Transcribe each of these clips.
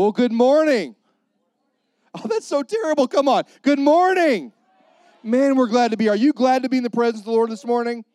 Well, good morning. Oh, that's so terrible. Come on. Good morning. Man, we're glad to be. Are you glad to be in the presence of the Lord this morning?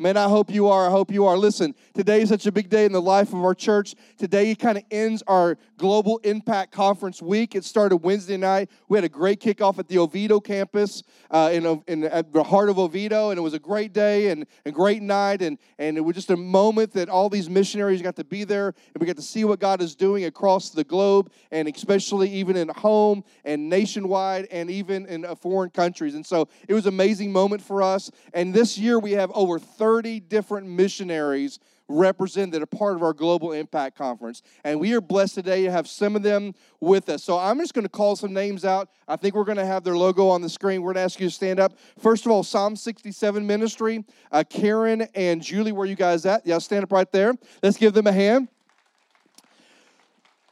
Man, I hope you are. I hope you are. Listen, today is such a big day in the life of our church. Today kind of ends our Global Impact Conference week. It started Wednesday night. We had a great kickoff at the Oviedo campus uh, in, in, at the heart of Oviedo, and it was a great day and a great night. And, and it was just a moment that all these missionaries got to be there, and we got to see what God is doing across the globe, and especially even in home and nationwide, and even in uh, foreign countries. And so it was an amazing moment for us. And this year we have over 30 30 different missionaries represented are part of our Global Impact Conference. And we are blessed today to have some of them with us. So I'm just going to call some names out. I think we're going to have their logo on the screen. We're going to ask you to stand up. First of all, Psalm 67 Ministry, uh, Karen and Julie, where you guys at? Yeah, stand up right there. Let's give them a hand.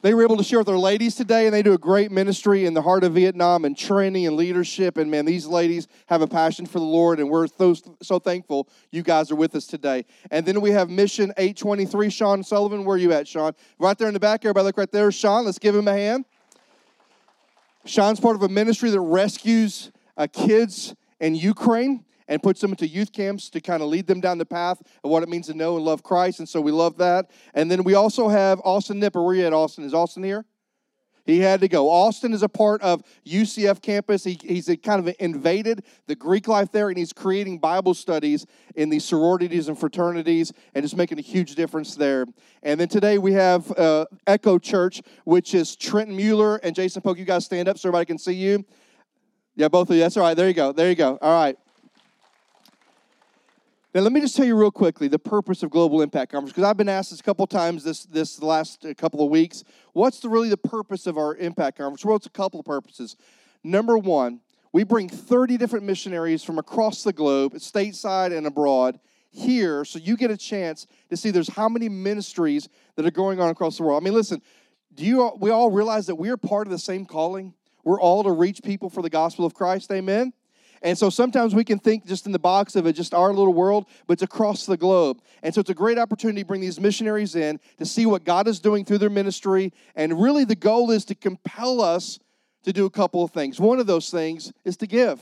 They were able to share with their ladies today, and they do a great ministry in the heart of Vietnam and training and leadership. And man, these ladies have a passion for the Lord, and we're so, so thankful you guys are with us today. And then we have Mission 823, Sean Sullivan. Where are you at, Sean? Right there in the back. Everybody look right there. Sean, let's give him a hand. Sean's part of a ministry that rescues uh, kids in Ukraine and puts them into youth camps to kind of lead them down the path of what it means to know and love Christ. And so we love that. And then we also have Austin Nipper. Where are you at, Austin? Is Austin here? He had to go. Austin is a part of UCF campus. He, he's kind of invaded the Greek life there, and he's creating Bible studies in these sororities and fraternities, and just making a huge difference there. And then today we have uh, Echo Church, which is Trenton Mueller and Jason Polk. You guys stand up so everybody can see you. Yeah, both of you. That's all right. There you go. There you go. All right. Now, let me just tell you real quickly the purpose of Global Impact Conference, because I've been asked this a couple times this this last uh, couple of weeks. What's the, really the purpose of our Impact Conference? Well, it's a couple of purposes. Number one, we bring 30 different missionaries from across the globe, stateside and abroad, here, so you get a chance to see there's how many ministries that are going on across the world. I mean, listen, do you we all realize that we are part of the same calling? We're all to reach people for the gospel of Christ. Amen. And so sometimes we can think just in the box of it, just our little world, but it's across the globe. And so it's a great opportunity to bring these missionaries in to see what God is doing through their ministry. And really, the goal is to compel us to do a couple of things. One of those things is to give,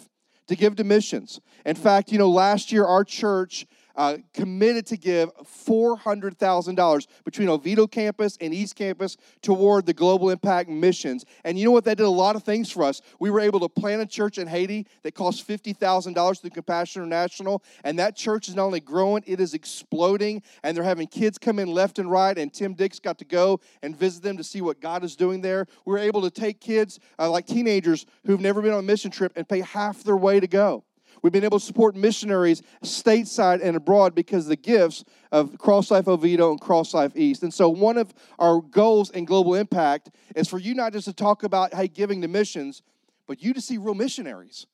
to give to missions. In fact, you know, last year our church uh, committed to give $400,000 between Oviedo campus and East campus toward the Global Impact missions. And you know what? That did a lot of things for us. We were able to plant a church in Haiti that cost $50,000 through Compassion International. And that church is not only growing, it is exploding. And they're having kids come in left and right. And Tim Dix got to go and visit them to see what God is doing there. We were able to take kids, uh, like teenagers, who've never been on a mission trip and pay half their way to go. We've been able to support missionaries stateside and abroad because of the gifts of Cross Life Oviedo and Cross Life East. And so, one of our goals in Global Impact is for you not just to talk about, hey, giving to missions, but you to see real missionaries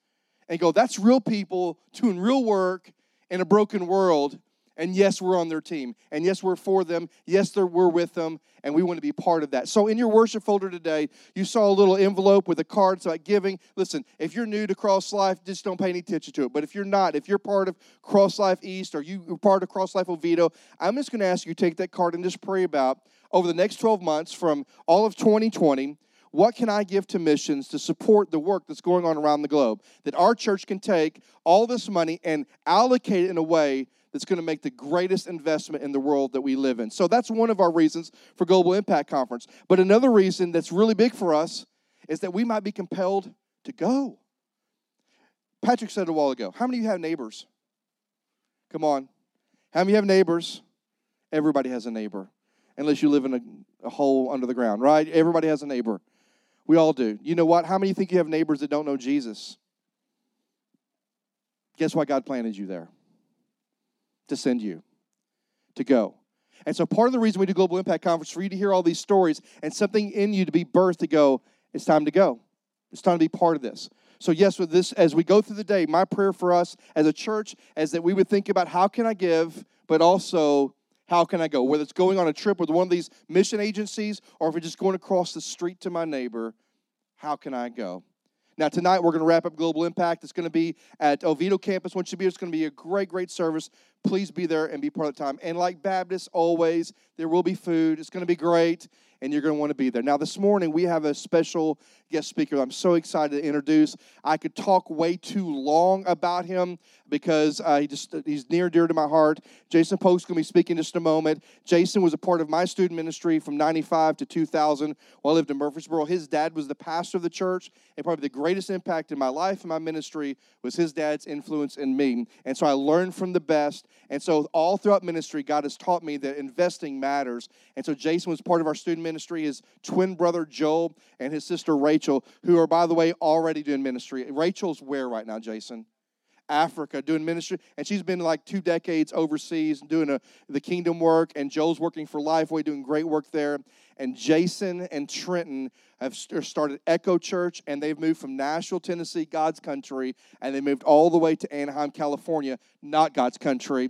and go, that's real people doing real work in a broken world and yes, we're on their team. And yes, we're for them. Yes, we're with them. And we want to be part of that. So, in your worship folder today, you saw a little envelope with a card it's about giving. Listen, if you're new to Cross Life, just don't pay any attention to it. But if you're not, if you're part of Cross Life East or you're part of Cross Life Oviedo, I'm just going to ask you to take that card and just pray about over the next 12 months from all of 2020 what can I give to missions to support the work that's going on around the globe? That our church can take all this money and allocate it in a way that's going to make the greatest investment in the world that we live in. So that's one of our reasons for Global Impact Conference. But another reason that's really big for us is that we might be compelled to go. Patrick said a while ago, how many of you have neighbors? Come on. How many have neighbors? Everybody has a neighbor, unless you live in a, a hole under the ground, right? Everybody has a neighbor. We all do. You know what? How many think you have neighbors that don't know Jesus? Guess why God planted you there? To send you to go. And so, part of the reason we do Global Impact Conference for you to hear all these stories and something in you to be birthed to go, it's time to go. It's time to be part of this. So, yes, with this, as we go through the day, my prayer for us as a church is that we would think about how can I give, but also how can I go? Whether it's going on a trip with one of these mission agencies or if we're just going across the street to my neighbor, how can I go? Now, tonight we're going to wrap up Global Impact. It's going to be at Oviedo campus. Once you be, it's going to be a great, great service. please be there and be part of the time. And like Baptists, always, there will be food. It's going to be great and you're going to want to be there. Now, this morning we have a special guest speaker I'm so excited to introduce. I could talk way too long about him because uh, he just he's near dear to my heart. Jason Polk's going to be speaking just a moment. Jason was a part of my student ministry from 95 to 2000 while I lived in Murfreesboro. His dad was the pastor of the church, and probably the greatest impact in my life and my ministry was his dad's influence in me. And so I learned from the best. And so all throughout ministry, God has taught me that investing matters. And so Jason was part of our student ministry, his twin brother Joel and his sister Rachel, who are, by the way, already doing ministry. Rachel's where right now, Jason? Africa doing ministry, and she's been like two decades overseas doing a, the kingdom work. And Joel's working for Lifeway, doing great work there. And Jason and Trenton have started Echo Church, and they've moved from Nashville, Tennessee, God's country, and they moved all the way to Anaheim, California, not God's country.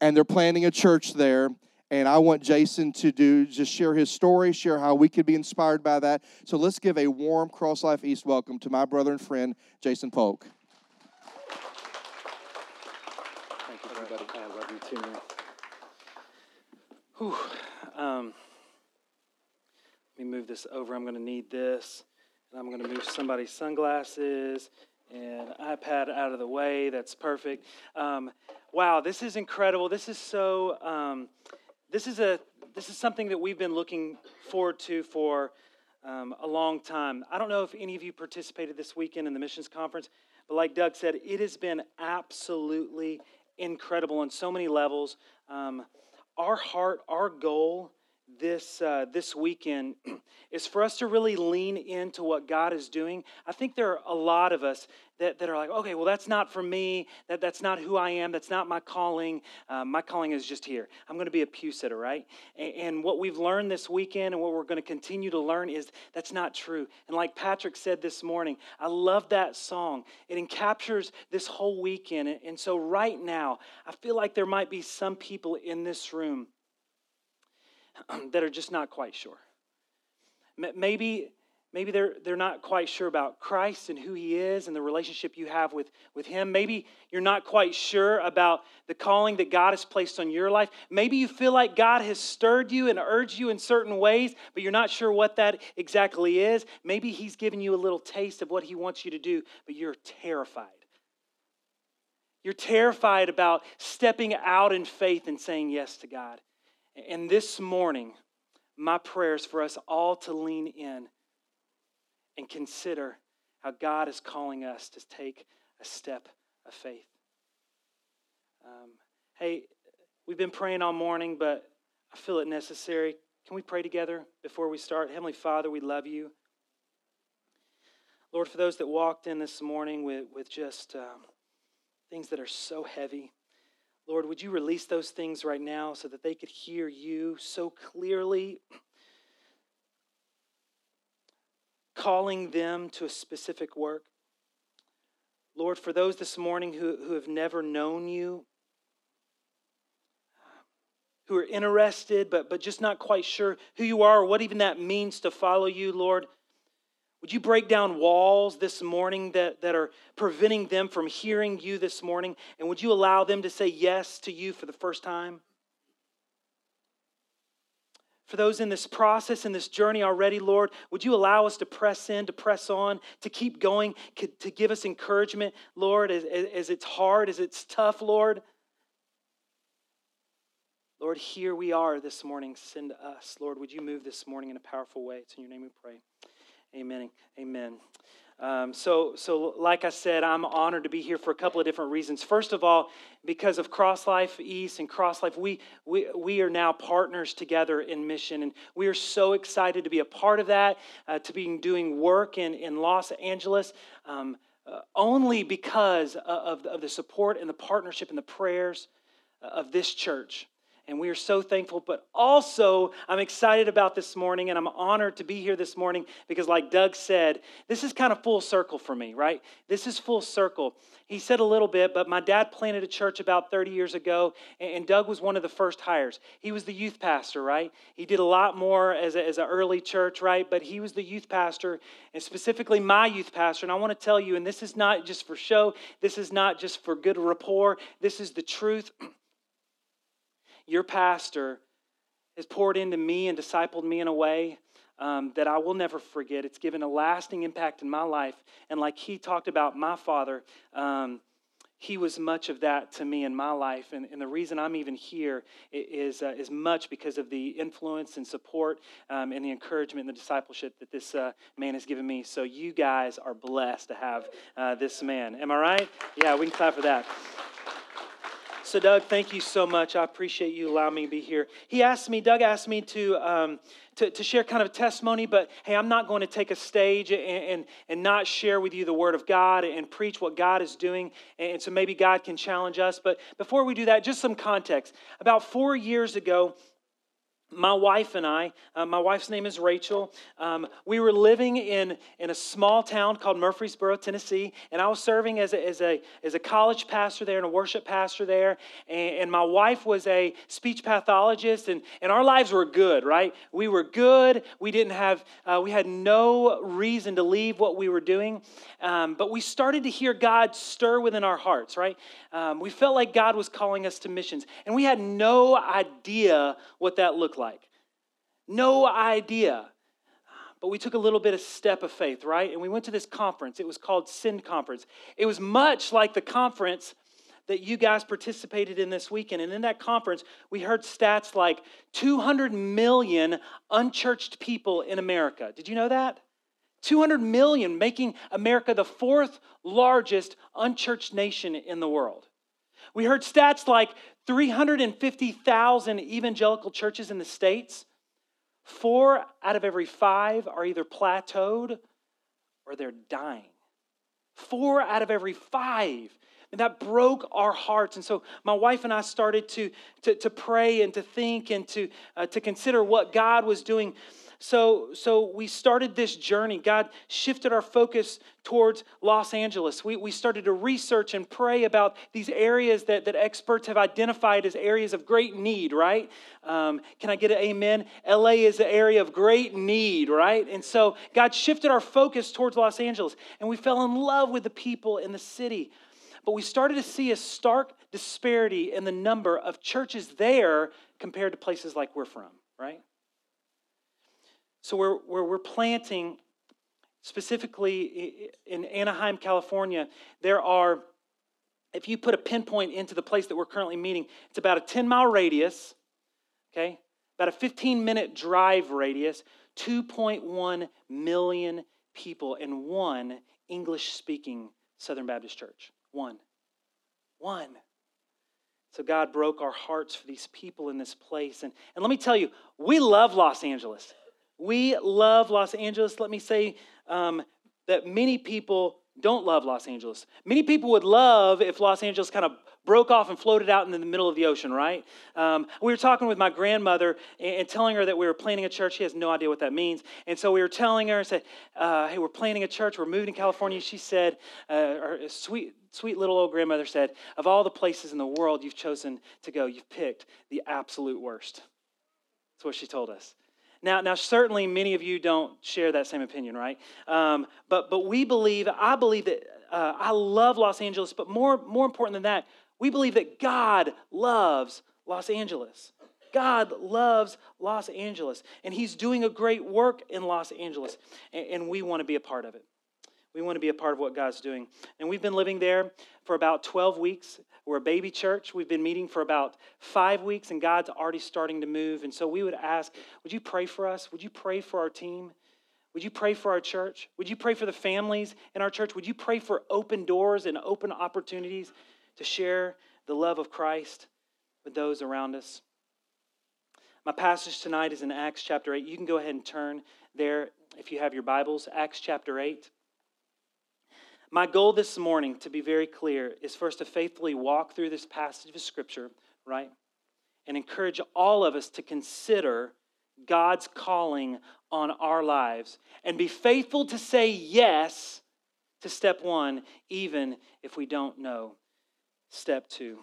And they're planning a church there and I want Jason to do just share his story, share how we could be inspired by that. So let's give a warm Cross Life East welcome to my brother and friend, Jason Polk. Thank you, everybody. I love you too, man. Whew. Um, let me move this over. I'm going to need this. And I'm going to move somebody's sunglasses and iPad out of the way. That's perfect. Um, wow, this is incredible. This is so. Um, this is a this is something that we've been looking forward to for um, a long time. I don't know if any of you participated this weekend in the missions conference, but like Doug said, it has been absolutely incredible on so many levels. Um, our heart, our goal this uh, this weekend is for us to really lean into what God is doing. I think there are a lot of us that, that are like, okay, well, that's not for me. That, that's not who I am. That's not my calling. Uh, my calling is just here. I'm going to be a pew sitter, right? And, and what we've learned this weekend and what we're going to continue to learn is that's not true. And like Patrick said this morning, I love that song. It encaptures this whole weekend. And, and so right now, I feel like there might be some people in this room Um, that are just not quite sure. Maybe, maybe they're, they're not quite sure about Christ and who he is and the relationship you have with, with him. Maybe you're not quite sure about the calling that God has placed on your life. Maybe you feel like God has stirred you and urged you in certain ways, but you're not sure what that exactly is. Maybe he's given you a little taste of what he wants you to do, but you're terrified. You're terrified about stepping out in faith and saying yes to God. And this morning, my prayer is for us all to lean in and consider how God is calling us to take a step of faith. Um, hey, we've been praying all morning, but I feel it necessary. Can we pray together before we start? Heavenly Father, we love you. Lord, for those that walked in this morning with, with just um, things that are so heavy, Lord, would you release those things right now so that they could hear you so clearly, calling them to a specific work? Lord, for those this morning who, who have never known you, who are interested but, but just not quite sure who you are or what even that means to follow you, Lord, would you break down walls this morning that, that are preventing them from hearing you this morning? And would you allow them to say yes to you for the first time? For those in this process, in this journey already, Lord, would you allow us to press in, to press on, to keep going, to give us encouragement, Lord, as, as it's hard, as it's tough, Lord? Lord, here we are this morning. Send us. Lord, would you move this morning in a powerful way? It's in your name we pray. Amen. Amen. Um, so, so, like I said, I'm honored to be here for a couple of different reasons. First of all, because of Cross Life East and Cross Life, we, we, we are now partners together in mission, and we are so excited to be a part of that, uh, to be doing work in, in Los Angeles, um, uh, only because of, of the support and the partnership and the prayers of this church and we are so thankful. But also, I'm excited about this morning, and I'm honored to be here this morning because, like Doug said, this is kind of full circle for me, right? This is full circle. He said a little bit, but my dad planted a church about 30 years ago, and Doug was one of the first hires. He was the youth pastor, right? He did a lot more as, a, as an early church, right? But he was the youth pastor, and specifically my youth pastor. And I want to tell you, and this is not just for show, this is not just for good rapport, this is the truth. your pastor has poured into me and discipled me in a way um, that I will never forget. It's given a lasting impact in my life. And like he talked about my father, um, he was much of that to me in my life. And, and the reason I'm even here is, uh, is much because of the influence and support um, and the encouragement and the discipleship that this uh, man has given me. So you guys are blessed to have uh, this man. Am I right? Yeah, we can clap for that. So, Doug, thank you so much. I appreciate you allowing me to be here. He asked me, Doug asked me to, um, to, to, share kind of a testimony, but hey, I'm not going to take a stage and, and, and not share with you the Word of God and preach what God is doing. And so maybe God can challenge us. But before we do that, just some context. About four years ago, my wife and I, uh, my wife's name is Rachel. Um, we were living in, in a small town called Murfreesboro, Tennessee, and I was serving as a, as a, as a college pastor there and a worship pastor there. And, and my wife was a speech pathologist, and, and our lives were good, right? We were good. We didn't have, uh, we had no reason to leave what we were doing. Um, but we started to hear God stir within our hearts, right? Um, we felt like God was calling us to missions, and we had no idea what that looked like. No idea. But we took a little bit of step of faith, right? And we went to this conference. It was called Send Conference. It was much like the conference that you guys participated in this weekend. And in that conference, we heard stats like 200 million unchurched people in America. Did you know that? 200 million, making America the fourth largest unchurched nation in the world. We heard stats like 350,000 evangelical churches in the States. Four out of every five are either plateaued or they're dying. Four out of every five. And that broke our hearts. And so my wife and I started to, to, to pray and to think and to, uh, to consider what God was doing. So, so we started this journey. God shifted our focus towards Los Angeles. We, we started to research and pray about these areas that, that experts have identified as areas of great need, right? Um, can I get an amen? LA is an area of great need, right? And so God shifted our focus towards Los Angeles, and we fell in love with the people in the city. But we started to see a stark disparity in the number of churches there compared to places like we're from, right? So we're, we're, we're planting specifically in Anaheim, California, there are, if you put a pinpoint into the place that we're currently meeting, it's about a 10 mile radius, okay? About a 15 minute drive radius, 2.1 million people in one English speaking Southern Baptist church. One. One. So God broke our hearts for these people in this place. And, and let me tell you, we love Los Angeles. We love Los Angeles. Let me say um, that many people don't love Los Angeles. Many people would love if Los Angeles kind of broke off and floated out in the middle of the ocean, right? Um, we were talking with my grandmother and, telling her that we were planning a church. She has no idea what that means. And so we were telling her and said, uh, hey, we're planning a church. We're moving to California. She said, uh, our sweet, sweet little old grandmother said, of all the places in the world you've chosen to go, you've picked the absolute worst. That's what she told us. Now, now, certainly many of you don't share that same opinion, right? Um, but, but we believe, I believe that uh, I love Los Angeles, but more, more important than that, we believe that God loves Los Angeles. God loves Los Angeles, and He's doing a great work in Los Angeles, and, and we want to be a part of it. We want to be a part of what God's doing. And we've been living there for about 12 weeks. We're a baby church. We've been meeting for about five weeks, and God's already starting to move. And so we would ask, would you pray for us? Would you pray for our team? Would you pray for our church? Would you pray for the families in our church? Would you pray for open doors and open opportunities to share the love of Christ with those around us? My passage tonight is in Acts chapter 8. You can go ahead and turn there if you have your Bibles. Acts chapter 8. My goal this morning, to be very clear, is first to faithfully walk through this passage of Scripture, right? And encourage all of us to consider God's calling on our lives and be faithful to say yes to step one, even if we don't know step two.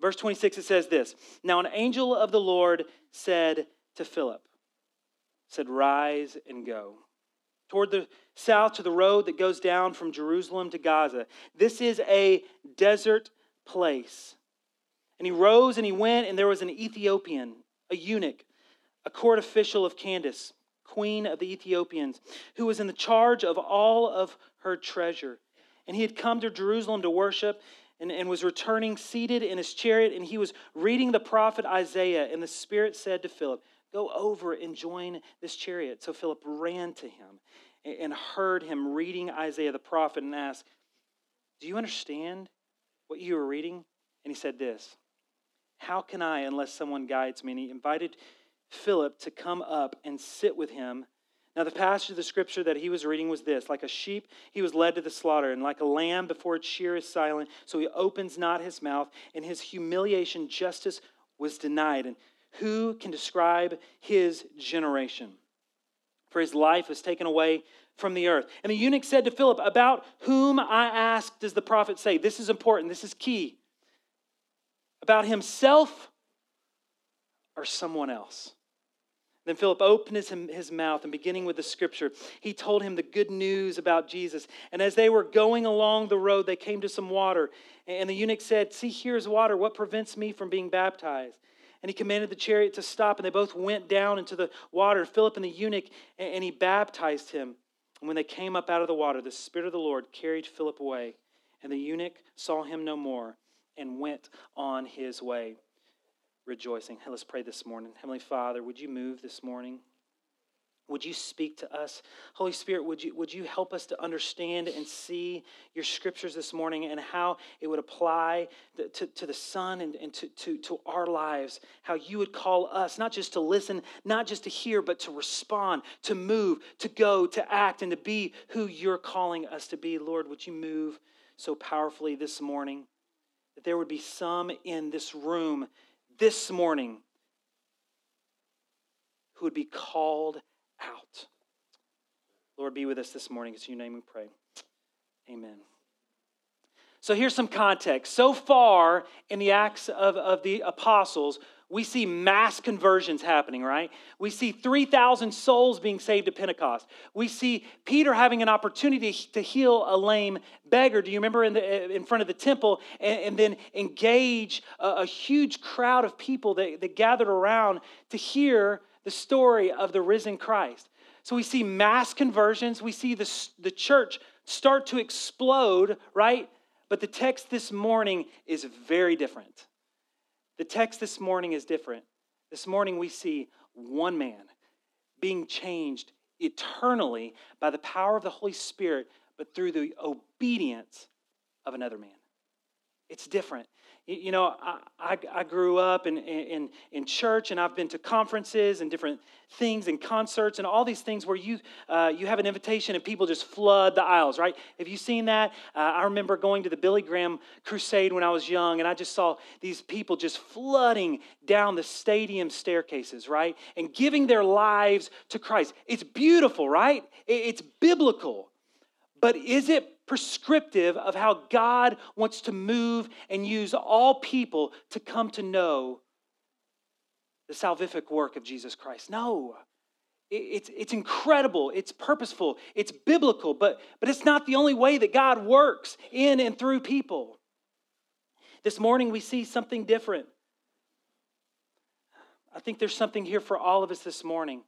Verse 26, it says this Now an angel of the Lord said to Philip, said, Rise and go toward the south to the road that goes down from Jerusalem to Gaza. This is a desert place. And he rose and he went, and there was an Ethiopian, a eunuch, a court official of Candace, queen of the Ethiopians, who was in the charge of all of her treasure. And he had come to Jerusalem to worship and, and was returning seated in his chariot, and he was reading the prophet Isaiah. And the Spirit said to Philip, Go over and join this chariot. So Philip ran to him and heard him reading Isaiah the prophet and asked, Do you understand what you are reading? And he said this How can I unless someone guides me? And he invited Philip to come up and sit with him. Now, the passage of the scripture that he was reading was this Like a sheep, he was led to the slaughter, and like a lamb before its shear is silent, so he opens not his mouth. In his humiliation, justice was denied. And who can describe his generation? For his life was taken away from the earth. And the eunuch said to Philip, About whom I ask does the prophet say? This is important, this is key. About himself or someone else? Then Philip opened his, his mouth and beginning with the scripture, he told him the good news about Jesus. And as they were going along the road, they came to some water. And the eunuch said, See, here's water. What prevents me from being baptized? And he commanded the chariot to stop, and they both went down into the water, Philip and the eunuch, and he baptized him. And when they came up out of the water, the Spirit of the Lord carried Philip away, and the eunuch saw him no more and went on his way rejoicing. Let's pray this morning. Heavenly Father, would you move this morning? Would you speak to us? Holy Spirit, would you, would you help us to understand and see your scriptures this morning and how it would apply to, to the Son and, and to, to, to our lives? How you would call us not just to listen, not just to hear, but to respond, to move, to go, to act, and to be who you're calling us to be. Lord, would you move so powerfully this morning that there would be some in this room this morning who would be called out. Lord, be with us this morning. It's in your name we pray. Amen. So here's some context. So far in the Acts of, of the Apostles, we see mass conversions happening, right? We see 3,000 souls being saved at Pentecost. We see Peter having an opportunity to heal a lame beggar. Do you remember in, the, in front of the temple? And, and then engage a, a, huge crowd of people that, that gathered around to hear the story of the risen Christ. So we see mass conversions. We see the, the church start to explode, right? But the text this morning is very different. The text this morning is different. This morning we see one man being changed eternally by the power of the Holy Spirit, but through the obedience of another man. It's different. You know, I, I, I grew up in, in, in church and I've been to conferences and different things and concerts and all these things where you, uh, you have an invitation and people just flood the aisles, right? Have you seen that? Uh, I remember going to the Billy Graham crusade when I was young and I just saw these people just flooding down the stadium staircases, right? And giving their lives to Christ. It's beautiful, right? It's biblical. But is it prescriptive of how God wants to move and use all people to come to know the salvific work of Jesus Christ. No. It's, it's incredible, it's purposeful, it's biblical, but, but it's not the only way that God works in and through people. This morning we see something different. I think there's something here for all of us this morning.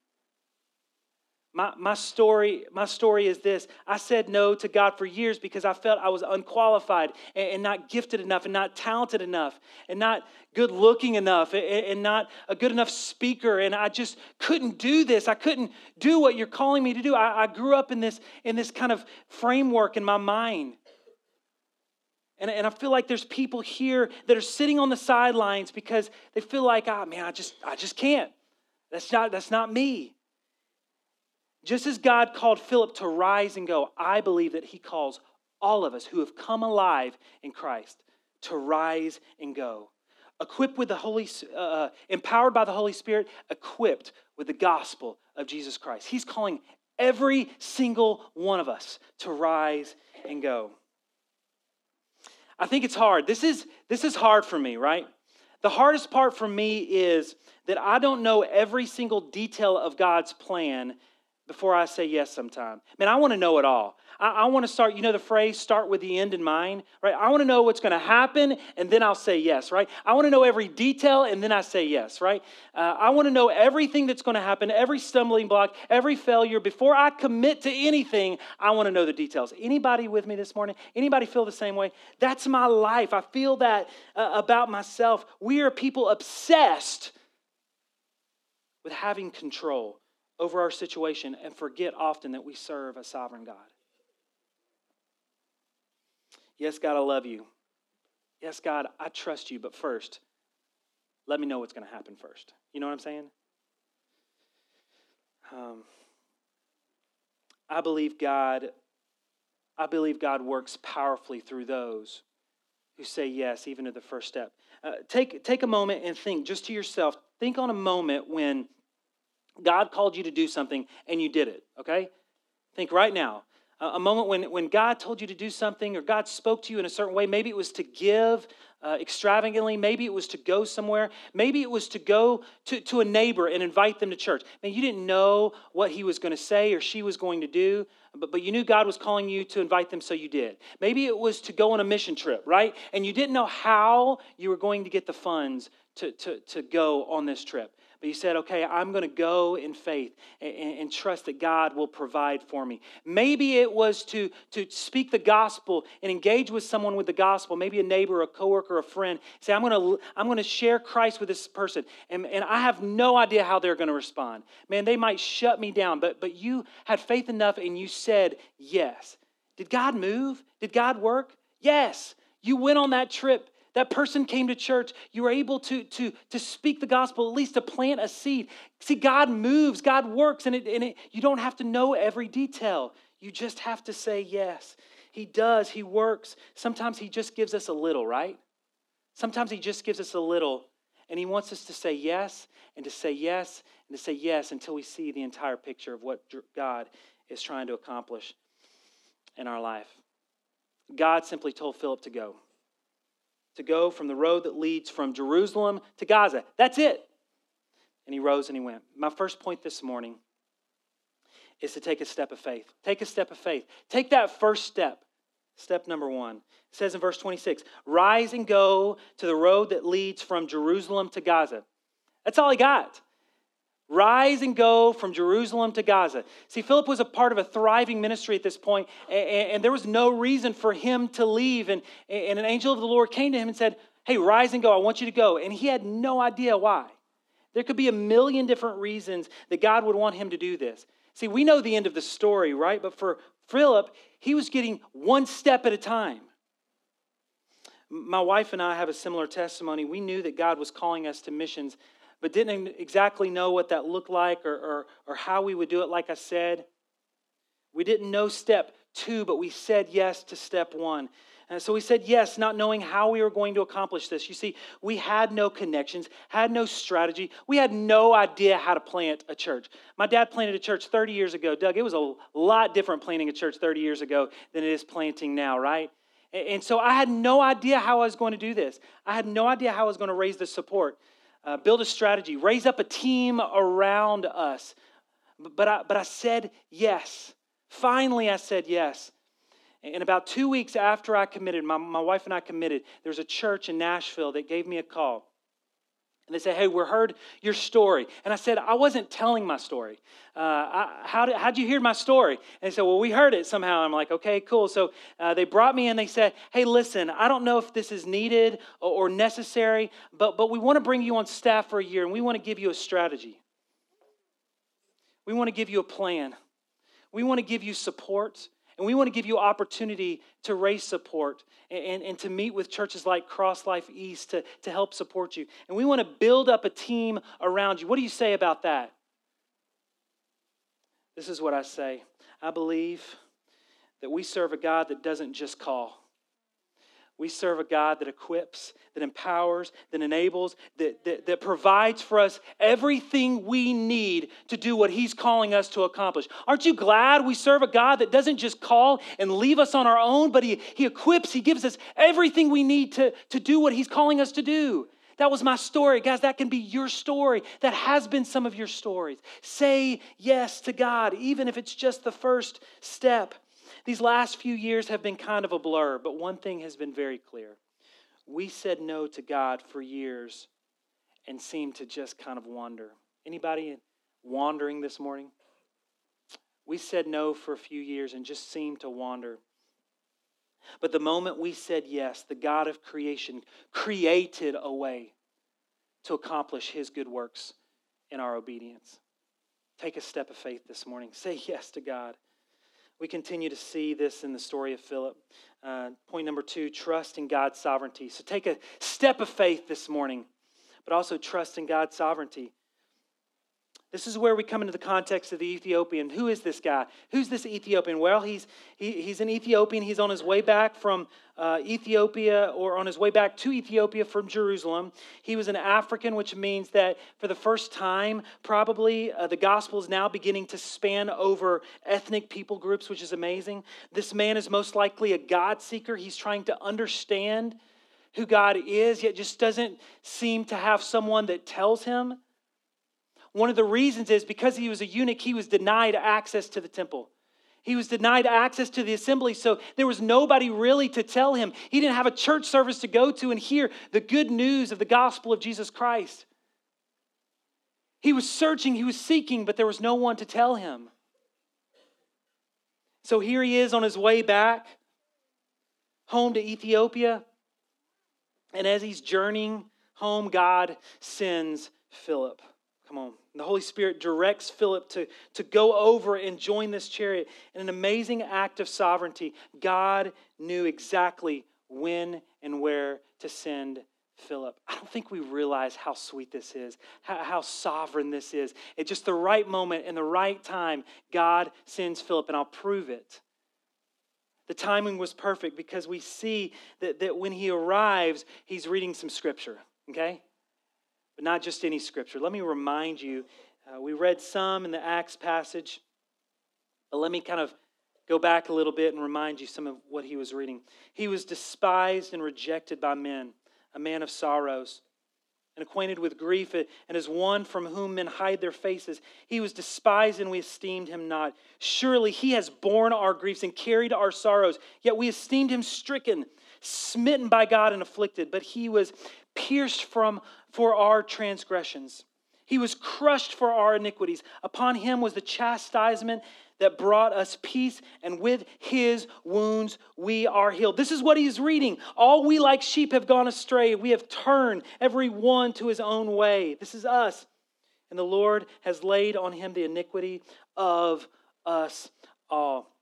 My, my, story, my story is this I said no to God for years because I felt I was unqualified and, and not gifted enough and not talented enough and not good looking enough and, and not a good enough speaker. And I just couldn't do this. I couldn't do what you're calling me to do. I, I grew up in this, in this kind of framework in my mind. And, and I feel like there's people here that are sitting on the sidelines because they feel like, oh man, I just, I just can't. That's not, that's not me. Just as God called Philip to rise and go, I believe that he calls all of us who have come alive in Christ to rise and go. Equipped with the Holy, uh, uh, empowered by the Holy Spirit, equipped with the gospel of Jesus Christ. He's calling every single one of us to rise and go. I think it's hard. This is, this is hard for me, right? The hardest part for me is that I don't know every single detail of God's plan before I say yes sometime. Man, I want to know it all. I, I want to start, you know, the phrase start with the end in mind, right? I want to know what's going to happen and then I'll say yes, right? I want to know every detail and then I say yes, right? Uh, I want to know everything that's going to happen, every stumbling block, every failure. Before I commit to anything, I want to know the details. Anybody with me this morning? Anybody feel the same way? That's my life. I feel that uh, about myself. We are people obsessed with having control over our situation and forget often that we serve a sovereign God. Yes, God, I love you. Yes, God, I trust you, but first, let me know what's going to happen first. You know what I'm saying? Um, I believe God. I believe God works powerfully through those who say yes, even to the first step. Uh, take take a moment and think, just to yourself. Think on a moment when God called you to do something and you did it, okay? Think right now. a moment when, when God told you to do something or God spoke to you in a certain way. Maybe it was to give uh, extravagantly. Maybe it was to go somewhere. Maybe it was to go to, to a neighbor and invite them to church. Man, you didn't know what he was going to say or she was going to do, but, but you knew God was calling you to invite them, so you did. Maybe it was to go on a mission trip, right? And you didn't know how you were going to get the funds to, to, to go on this trip. But you said, okay, I'm going to go in faith and, and, trust that God will provide for me. Maybe it was to, to speak the gospel and engage with someone with the gospel, maybe a neighbor, a coworker, a friend. Say, I'm going to, I'm going to share Christ with this person. And, and I have no idea how they're going to respond. Man, they might shut me down, but, but you had faith enough and you said yes. Did God move? Did God work? Yes. You went on that trip that person came to church. You were able to, to, to speak the gospel, at least to plant a seed. See, God moves, God works, and, it, and it, you don't have to know every detail. You just have to say yes. He does, He works. Sometimes He just gives us a little, right? Sometimes He just gives us a little, and He wants us to say yes, and to say yes, and to say yes until we see the entire picture of what God is trying to accomplish in our life. God simply told Philip to go to go from the road that leads from Jerusalem to Gaza. That's it. And he rose and he went. My first point this morning is to take a step of faith. Take a step of faith. Take that first step. Step number one. It says in verse 26 Rise and go to the road that leads from Jerusalem to Gaza. That's all he got. Rise and go from Jerusalem to Gaza. See, Philip was a part of a thriving ministry at this point, and, and there was no reason for him to leave. And, and an angel of the Lord came to him and said, Hey, rise and go. I want you to go. And he had no idea why. There could be a million different reasons that God would want him to do this. See, we know the end of the story, right? But for Philip, he was getting one step at a time. My wife and I have a similar testimony. We knew that God was calling us to missions but didn't exactly know what that looked like or, or, or how we would do it, like I said. We didn't know step two, but we said yes to step one. And so we said yes, not knowing how we were going to accomplish this. You see, we had no connections, had no strategy. We had no idea how to plant a church. My dad planted a church 30 years ago. Doug, it was a lot different planting a church 30 years ago than it is planting now, right? And so I had no idea how I was going to do this. I had no idea how I was going to raise the support uh, build a strategy, raise up a team around us. But I, but I said yes. Finally, I said yes. And about two weeks after I committed, my, my wife and I committed, there's a church in Nashville that gave me a call. And they said, Hey, we heard your story. And I said, I wasn't telling my story. Uh, I, how did, how'd you hear my story? And they said, Well, we heard it somehow. I'm like, Okay, cool. So uh, they brought me in. They said, Hey, listen, I don't know if this is needed or, or necessary, but, but we want to bring you on staff for a year and we want to give you a strategy. We want to give you a plan. We want to give you support. And we want to give you opportunity to raise support and, and, and, to meet with churches like Cross Life East to, to help support you. And we want to build up a team around you. What do you say about that? This is what I say. I believe that we serve a God that doesn't just call. We serve a God that equips, that empowers, that enables, that, that, that, provides for us everything we need to do what He's calling us to accomplish. Aren't you glad we serve a God that doesn't just call and leave us on our own, but He, he equips, He gives us everything we need to, to do what He's calling us to do? That was my story. Guys, that can be your story. That has been some of your stories. Say yes to God, even if it's just the first step. These last few years have been kind of a blur, but one thing has been very clear. We said no to God for years and seemed to just kind of wander. Anybody wandering this morning? We said no for a few years and just seemed to wander. But the moment we said yes, the God of creation created a way to accomplish his good works in our obedience. Take a step of faith this morning. Say yes to God. We continue to see this in the story of Philip. Uh, point number two trust in God's sovereignty. So take a step of faith this morning, but also trust in God's sovereignty. This is where we come into the context of the Ethiopian. Who is this guy? Who's this Ethiopian? Well, he's, he, he's an Ethiopian. He's on his way back from uh, Ethiopia or on his way back to Ethiopia from Jerusalem. He was an African, which means that for the first time, probably uh, the gospel is now beginning to span over ethnic people groups, which is amazing. This man is most likely a God seeker. He's trying to understand who God is, yet just doesn't seem to have someone that tells him. One of the reasons is because he was a eunuch, he was denied access to the temple. He was denied access to the assembly, so there was nobody really to tell him. He didn't have a church service to go to and hear the good news of the gospel of Jesus Christ. He was searching, he was seeking, but there was no one to tell him. So here he is on his way back home to Ethiopia. And as he's journeying home, God sends Philip. Come on. The Holy Spirit directs Philip to, to go over and join this chariot. In an amazing act of sovereignty, God knew exactly when and where to send Philip. I don't think we realize how sweet this is, how, how sovereign this is. At just the right moment and the right time, God sends Philip, and I'll prove it. The timing was perfect because we see that, that when he arrives, he's reading some scripture, okay? But not just any scripture. Let me remind you, uh, we read some in the Acts passage, but let me kind of go back a little bit and remind you some of what he was reading. He was despised and rejected by men, a man of sorrows and acquainted with grief, and as one from whom men hide their faces. He was despised, and we esteemed him not. Surely he has borne our griefs and carried our sorrows, yet we esteemed him stricken, smitten by God, and afflicted. But he was pierced from for our transgressions. He was crushed for our iniquities. Upon him was the chastisement that brought us peace, and with his wounds we are healed. This is what he's reading. All we like sheep have gone astray. We have turned every one to his own way. This is us. And the Lord has laid on him the iniquity of us all.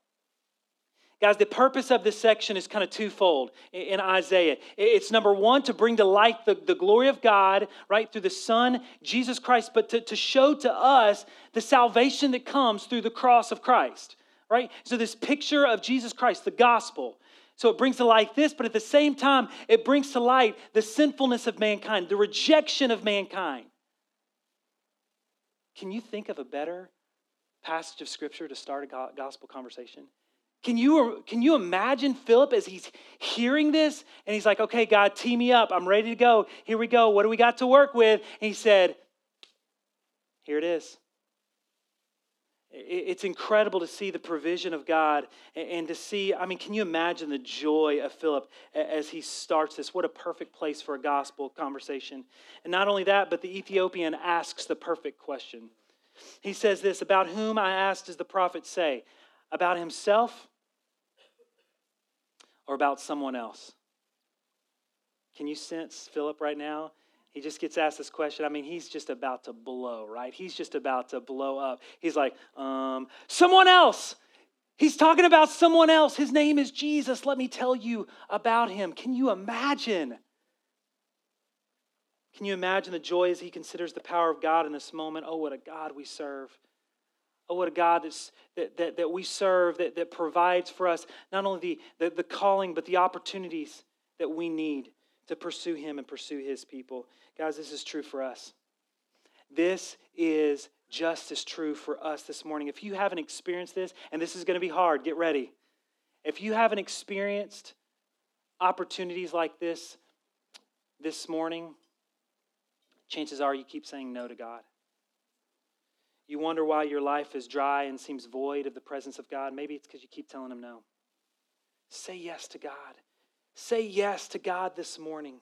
Guys, the purpose of this section is kind of twofold in Isaiah. It's number one, to bring to light the, the glory of God, right, through the Son, Jesus Christ, but to, to show to us the salvation that comes through the cross of Christ, right? So, this picture of Jesus Christ, the gospel. So, it brings to light this, but at the same time, it brings to light the sinfulness of mankind, the rejection of mankind. Can you think of a better passage of Scripture to start a gospel conversation? Can you, can you imagine Philip as he's hearing this and he's like, okay, God, tee me up. I'm ready to go. Here we go. What do we got to work with? And he said, here it is. It's incredible to see the provision of God and to see, I mean, can you imagine the joy of Philip as he starts this? What a perfect place for a gospel conversation. And not only that, but the Ethiopian asks the perfect question. He says this About whom I asked does the prophet say? About himself or about someone else? Can you sense Philip right now? He just gets asked this question. I mean, he's just about to blow, right? He's just about to blow up. He's like, um, someone else. He's talking about someone else. His name is Jesus. Let me tell you about him. Can you imagine? Can you imagine the joy as he considers the power of God in this moment? Oh, what a God we serve. Oh, what a God that's, that, that, that we serve, that, that provides for us not only the, the, the calling, but the opportunities that we need to pursue Him and pursue His people. Guys, this is true for us. This is just as true for us this morning. If you haven't experienced this, and this is going to be hard, get ready. If you haven't experienced opportunities like this this morning, chances are you keep saying no to God. You wonder why your life is dry and seems void of the presence of God. Maybe it's because you keep telling Him no. Say yes to God. Say yes to God this morning.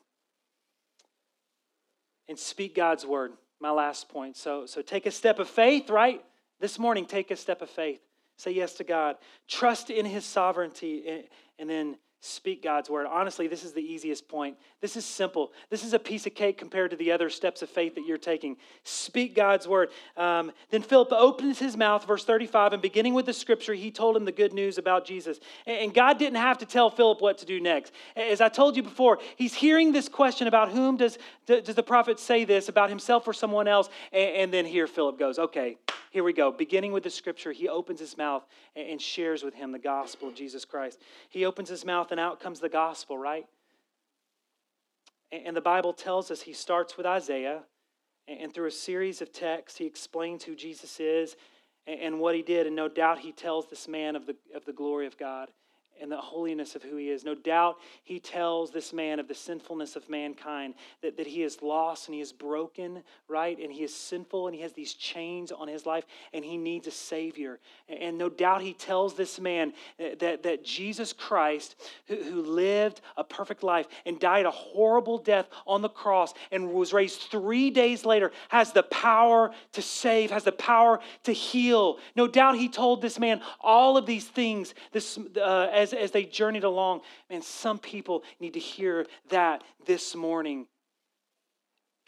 And speak God's word. My last point. So, so take a step of faith, right? This morning, take a step of faith. Say yes to God. Trust in His sovereignty. Eh, and then speak God's word. Honestly, this is the easiest point. This is simple. This is a piece of cake compared to the other steps of faith that you're taking. Speak God's word. Um, then Philip opens his mouth, verse 35, and beginning with the scripture, he told him the good news about Jesus. And God didn't have to tell Philip what to do next. As I told you before, he's hearing this question about whom does, does the prophet say this, about himself or someone else? And then here Philip goes, okay, here we go. Beginning with the scripture, he opens his mouth and shares with him the gospel of Jesus Christ. He opens his mouth and out comes the gospel, right? And the Bible tells us he starts with Isaiah, and through a series of texts, he explains who Jesus is and what he did. And no doubt he tells this man of the, of the glory of God and the holiness of who he is. No doubt he tells this man of the sinfulness of mankind, that, that he is lost and he is broken, right? And he is sinful and he has these chains on his life and he needs a Savior. And no doubt he tells this man that, that Jesus Christ, who, who lived a perfect life and died a horrible death on the cross and was raised three days later, has the power to save, has the power to heal. No doubt he told this man all of these things this, uh, as as, as they journeyed along. Man, some people need to hear that this morning.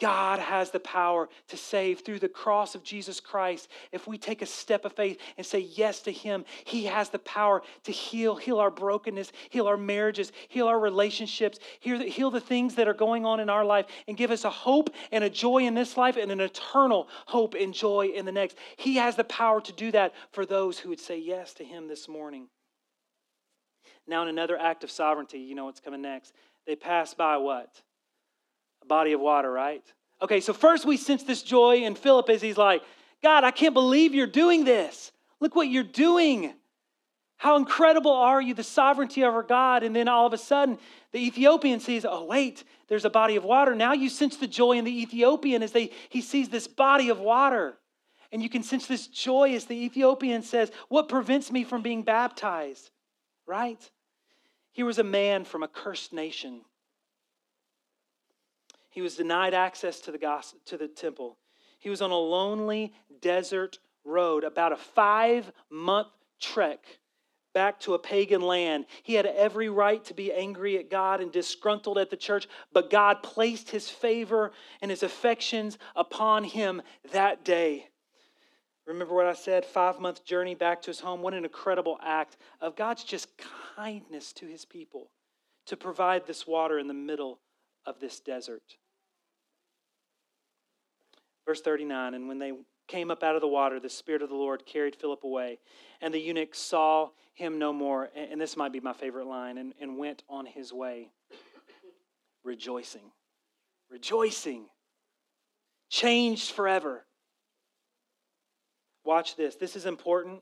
God has the power to save through the cross of Jesus Christ. If we take a step of faith and say yes to Him, He has the power to heal, heal our brokenness, heal our marriages, heal our relationships, heal heal the things that are going on in our life, and give us a hope and a joy in this life and an eternal hope and joy in the next. He has the power to do that for those who would say yes to Him this morning. Now, in another act of sovereignty, you know what's coming next. They pass by what? A body of water, right? Okay, so first we sense this joy in Philip as he's like, God, I can't believe you're doing this. Look what you're doing. How incredible are you, the sovereignty of our God? And then all of a sudden, the Ethiopian sees, oh, wait, there's a body of water. Now you sense the joy in the Ethiopian as they, he sees this body of water. And you can sense this joy as the Ethiopian says, What prevents me from being baptized? Right? He was a man from a cursed nation. He was denied access to the, gospel, to the temple. He was on a lonely desert road, about a five month trek back to a pagan land. He had every right to be angry at God and disgruntled at the church, but God placed his favor and his affections upon him that day. Remember what I said? Five month journey back to his home. What an incredible act of God's just kindness to his people to provide this water in the middle of this desert. Verse 39 And when they came up out of the water, the Spirit of the Lord carried Philip away, and the eunuch saw him no more. And this might be my favorite line and, and went on his way, rejoicing. Rejoicing. Changed forever. Watch this. This is important.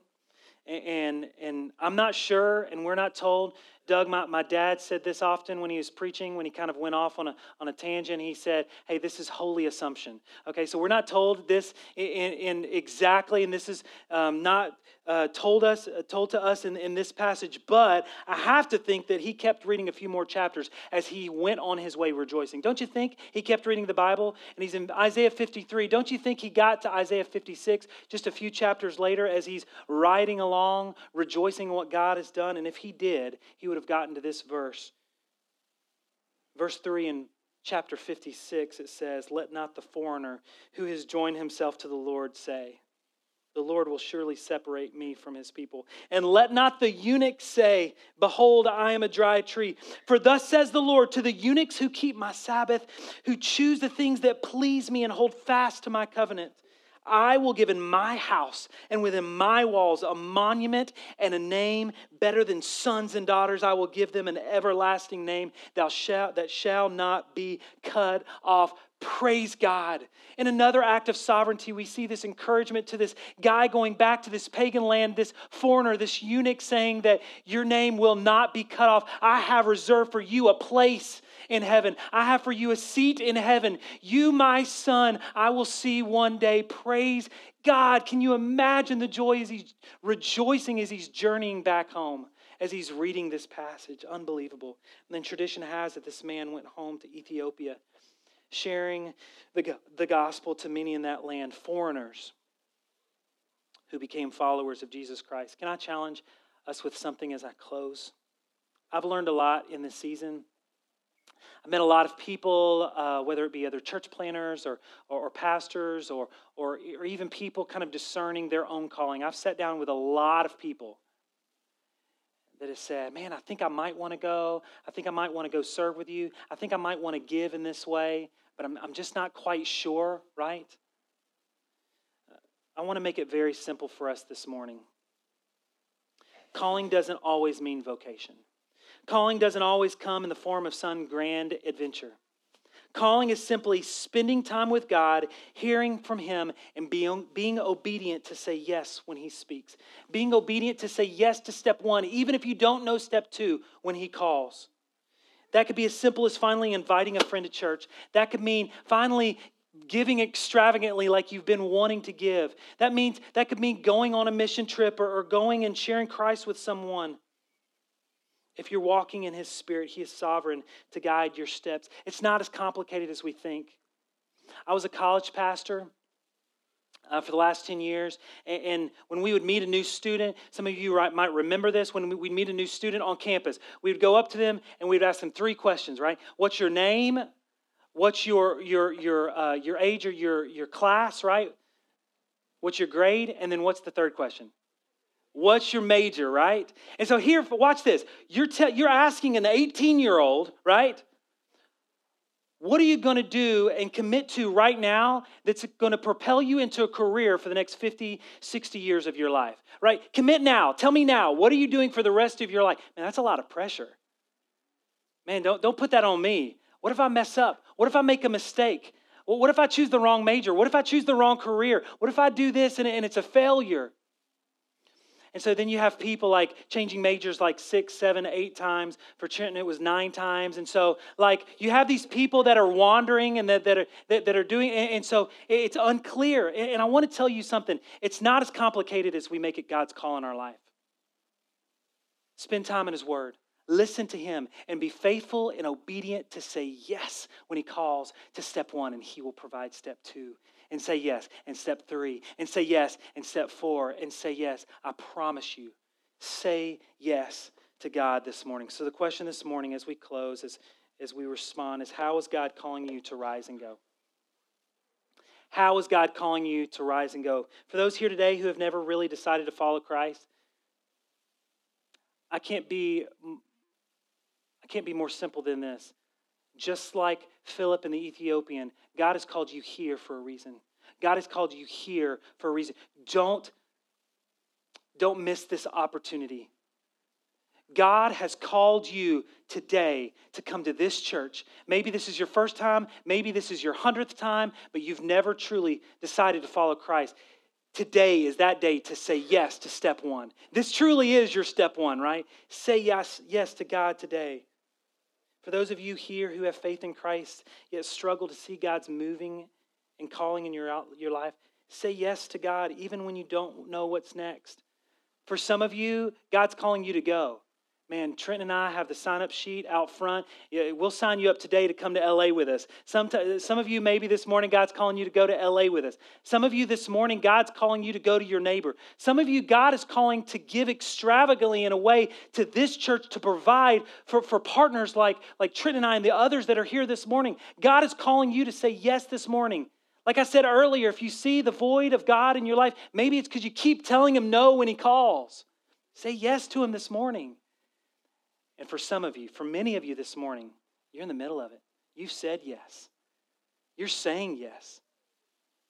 And, and I'm not sure, and we're not told. Doug, my, my dad said this often when he was preaching, when he kind of went off on a, on a tangent. He said, Hey, this is holy assumption. Okay, so we're not told this in, in exactly, and this is um, not uh, told us uh, told to us in, in this passage but i have to think that he kept reading a few more chapters as he went on his way rejoicing don't you think he kept reading the bible and he's in isaiah 53 don't you think he got to isaiah 56 just a few chapters later as he's riding along rejoicing in what god has done and if he did he would have gotten to this verse verse 3 in chapter 56 it says let not the foreigner who has joined himself to the lord say the Lord will surely separate me from his people. And let not the eunuch say, Behold, I am a dry tree. For thus says the Lord to the eunuchs who keep my Sabbath, who choose the things that please me and hold fast to my covenant. I will give in my house and within my walls a monument and a name better than sons and daughters. I will give them an everlasting name thou shalt, that shall not be cut off. Praise God. In another act of sovereignty, we see this encouragement to this guy going back to this pagan land, this foreigner, this eunuch saying that your name will not be cut off. I have reserved for you a place in heaven. I have for you a seat in heaven. You, my son, I will see one day. Praise God. Can you imagine the joy as he's rejoicing as he's journeying back home? As he's reading this passage, unbelievable. And then tradition has it this man went home to Ethiopia sharing the, the gospel to many in that land, foreigners who became followers of Jesus Christ. Can I challenge us with something as I close? I've learned a lot in this season. I've met a lot of people, uh, whether it be other church planners or, or, or pastors or, or, or even people kind of discerning their own calling. I've sat down with a lot of people that have said, Man, I think I might want to go. I think I might want to go serve with you. I think I might want to give in this way, but I'm, I'm just not quite sure, right? I want to make it very simple for us this morning. Calling doesn't always mean vocation. Calling doesn't always come in the form of some grand adventure. Calling is simply spending time with God, hearing from Him, and being, being obedient to say yes when He speaks. Being obedient to say yes to step one, even if you don't know step two when He calls. That could be as simple as finally inviting a friend to church. That could mean finally giving extravagantly like you've been wanting to give. That means that could mean going on a mission trip or, or going and sharing Christ with someone. If you're walking in His Spirit, He is sovereign to guide your steps. It's not as complicated as we think. I was a college pastor. Uh, for the last 10 years. And, and, when we would meet a new student, some of you right, might remember this. When we, would meet a new student on campus, we would go up to them and we'd ask them three questions, right? What's your name? What's your, your, your, uh, your age or your, your class, right? What's your grade? And then what's the third question? What's your major, right? And so here, watch this. You're, te- you're asking an 18 year old, right? What are you going to do and commit to right now that's going to propel you into a career for the next 50, 60 years of your life, right? Commit now. Tell me now. What are you doing for the rest of your life? Man, that's a lot of pressure. Man, don't, don't put that on me. What if I mess up? What if I make a mistake? Well, what if I choose the wrong major? What if I choose the wrong career? What if I do this and, and it's a failure? And so then you have people like changing majors like six, seven, eight times. For Trenton, it was nine times. And so, like, you have these people that are wandering and that, that, are, that, that are doing, and, and so it's unclear. And, and I want to tell you something it's not as complicated as we make it God's call in our life. Spend time in His Word. Listen to him and be faithful and obedient to say yes when he calls to step one, and he will provide step two and say yes, and step three, and say yes, and step four, and say yes. I promise you, say yes to God this morning. So, the question this morning as we close, as, as we respond, is how is God calling you to rise and go? How is God calling you to rise and go? For those here today who have never really decided to follow Christ, I can't be I can't be more simple than this. Just like Philip and the Ethiopian, God has called you here for a reason. God has called you here for a reason. Don't, don't miss this opportunity. God has called you today to come to this church. Maybe this is your first time, maybe this is your hundredth time, but you've never truly decided to follow Christ. Today is that day to say yes to step one. This truly is your step one, right? Say yes, yes to God today. For those of you here who have faith in Christ, yet struggle to see God's moving and calling in your, your life, say yes to God even when you don't know what's next. For some of you, God's calling you to go. Man, Trent and I have the sign up sheet out front. We'll sign you up today to come to LA with us. Some, some of you, maybe this morning, God's calling you to go to LA with us. Some of you this morning, God's calling you to go to your neighbor. Some of you, God is calling to give extravagantly in a way to this church to provide for, for partners like, like Trent and I and the others that are here this morning. God is calling you to say yes this morning. Like I said earlier, if you see the void of God in your life, maybe it's because you keep telling Him no when He calls. Say yes to Him this morning. And for some of you, for many of you this morning, you're in the middle of it. You've said yes. You're saying yes.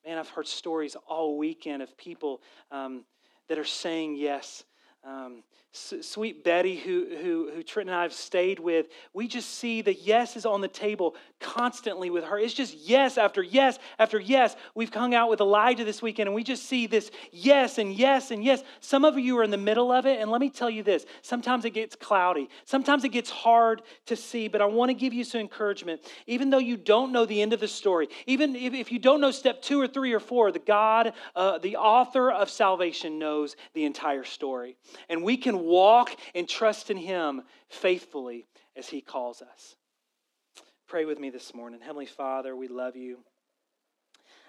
Man, I've heard stories all weekend of people um, that are saying yes um, sweet Betty, who, who, who Trent and I have stayed with, we just see the yes is on the table constantly with her. It's just yes after yes after yes. We've hung out with Elijah this weekend and we just see this yes and yes and yes. Some of you are in the middle of it, and let me tell you this sometimes it gets cloudy, sometimes it gets hard to see, but I want to give you some encouragement. Even though you don't know the end of the story, even if, if you don't know step two or three or four, the God, uh, the author of salvation, knows the entire story. And we can walk and trust in Him faithfully as He calls us. Pray with me this morning. Heavenly Father, we love you.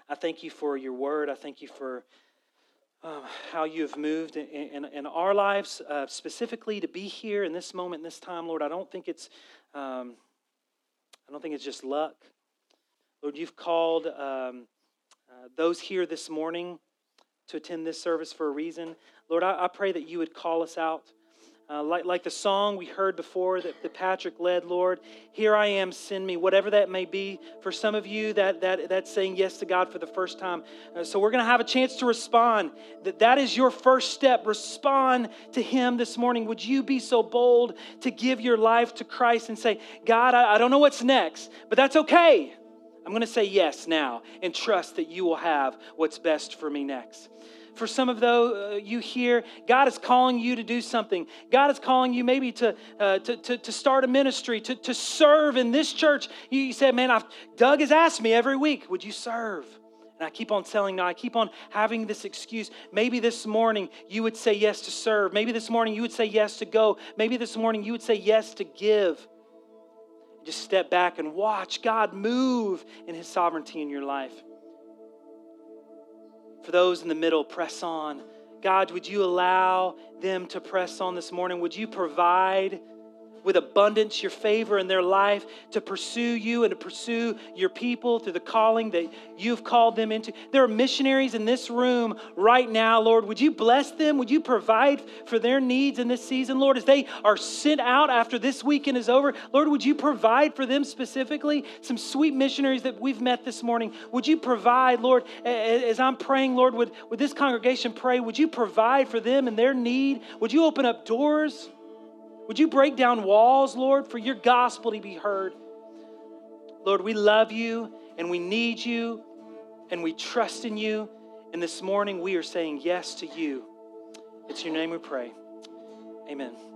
I thank you for your word. I thank you for um, how you have moved in, in, in our lives, uh, specifically to be here in this moment, in this time, Lord. I don't think it's, um, I don't think it's just luck. Lord, you've called um, uh, those here this morning to attend this service for a reason. Lord, I, I pray that you would call us out. Uh, like, like the song we heard before that, that Patrick led, Lord, here I am, send me, whatever that may be. For some of you, that, that, that's saying yes to God for the first time. Uh, so we're going to have a chance to respond. That, that is your first step. Respond to Him this morning. Would you be so bold to give your life to Christ and say, God, I, I don't know what's next, but that's okay. I'm going to say yes now and trust that you will have what's best for me next. For some of those uh, you here, God is calling you to do something. God is calling you maybe to, uh, to, to, to, start a ministry, to, to serve in this church. You, you said, Man, I've, Doug has asked me every week, would you serve? And I keep on telling no, I keep on having this excuse. Maybe this morning you would say yes to serve. Maybe this morning you would say yes to go. Maybe this morning you would say yes to give. Just step back and watch God move in His sovereignty in your life. For those in the middle, press on. God, would you allow them to press on this morning? Would you provide with abundance your favor in their life to pursue you and to pursue your people through the calling that you've called them into. There are missionaries in this room right now, Lord. Would you bless them? Would you provide for their needs in this season, Lord, as they are sent out after this weekend is over? Lord, would you provide for them specifically? Some sweet missionaries that we've met this morning. Would you provide, Lord, as I'm praying, Lord, would, would this congregation pray? Would you provide for them and their need? Would you open up doors? Would you break down walls, Lord, for your gospel to be heard? Lord, we love you and we need you and we trust in you. And this morning we are saying yes to you. It's your name we pray. Amen.